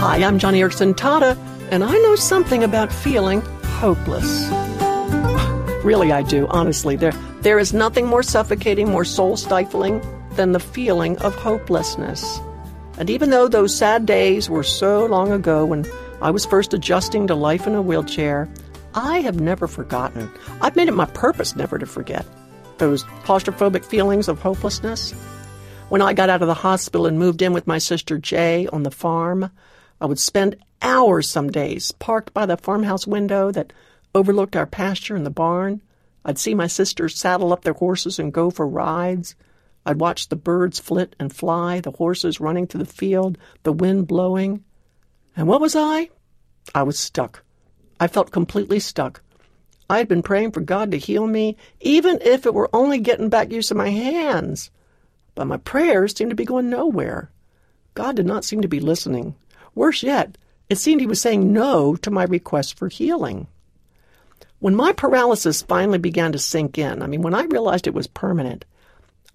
Hi, I'm Joni Eareckson Tada, and I know something about feeling hopeless. really, I do, honestly. There, there is nothing more suffocating, more soul stifling than the feeling of hopelessness. And even though those sad days were so long ago when I was first adjusting to life in a wheelchair, I have never forgotten. I've made it my purpose never to forget those claustrophobic feelings of hopelessness. When I got out of the hospital and moved in with my sister Jay on the farm, I would spend hours some days parked by the farmhouse window that overlooked our pasture and the barn. I'd see my sisters saddle up their horses and go for rides. I'd watch the birds flit and fly, the horses running through the field, the wind blowing. And what was I? I was stuck. I felt completely stuck. I had been praying for God to heal me, even if it were only getting back use of my hands. But my prayers seemed to be going nowhere. God did not seem to be listening. Worse yet, it seemed he was saying no to my request for healing. When my paralysis finally began to sink in, I mean, when I realized it was permanent,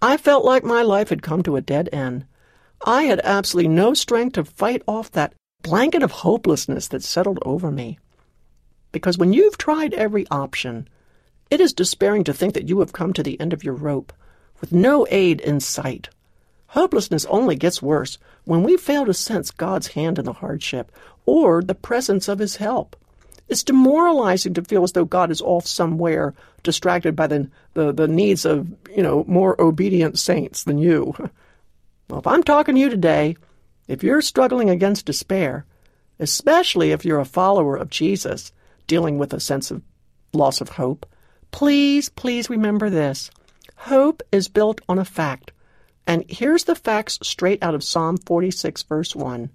I felt like my life had come to a dead end. I had absolutely no strength to fight off that blanket of hopelessness that settled over me. Because when you've tried every option, it is despairing to think that you have come to the end of your rope, with no aid in sight. Hopelessness only gets worse when we fail to sense God's hand in the hardship or the presence of His help. It's demoralizing to feel as though God is off somewhere, distracted by the, the, the needs of, you know, more obedient saints than you. Well, if I'm talking to you today, if you're struggling against despair, especially if you're a follower of Jesus, dealing with a sense of loss of hope, please, please remember this. Hope is built on a fact. And here's the facts straight out of Psalm 46, verse 1.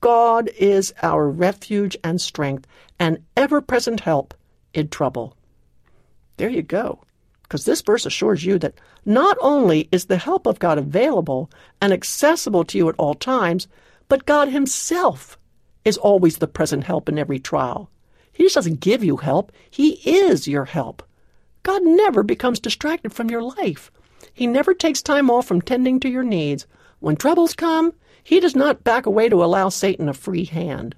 God is our refuge and strength and ever present help in trouble. There you go. Because this verse assures you that not only is the help of God available and accessible to you at all times, but God Himself is always the present help in every trial. He just doesn't give you help, He is your help. God never becomes distracted from your life. He never takes time off from tending to your needs. When troubles come, he does not back away to allow Satan a free hand.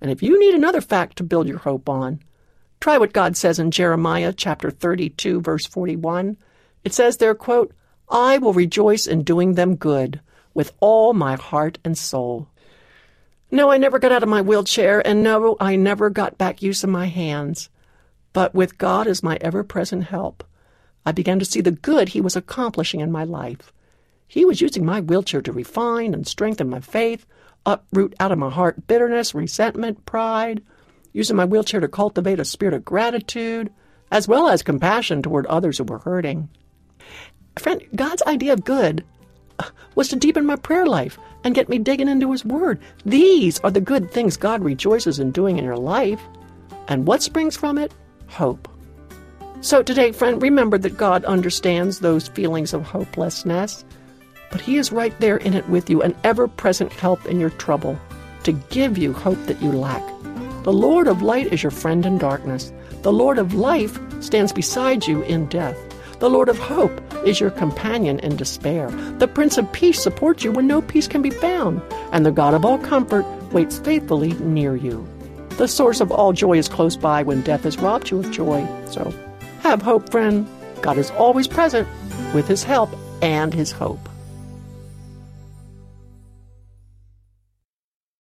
And if you need another fact to build your hope on, try what God says in Jeremiah chapter 32 verse 41. It says there, quote, I will rejoice in doing them good with all my heart and soul. No, I never got out of my wheelchair, and no, I never got back use of my hands. But with God as my ever present help, I began to see the good He was accomplishing in my life. He was using my wheelchair to refine and strengthen my faith, uproot out of my heart bitterness, resentment, pride, using my wheelchair to cultivate a spirit of gratitude, as well as compassion toward others who were hurting. Friend, God's idea of good was to deepen my prayer life and get me digging into His Word. These are the good things God rejoices in doing in your life. And what springs from it? Hope. So today, friend, remember that God understands those feelings of hopelessness, but He is right there in it with you, an ever present help in your trouble, to give you hope that you lack. The Lord of light is your friend in darkness. The Lord of life stands beside you in death. The Lord of hope is your companion in despair. The Prince of Peace supports you when no peace can be found, and the God of all comfort waits faithfully near you. The source of all joy is close by when death has robbed you of joy. So have hope, friend. God is always present with his help and his hope.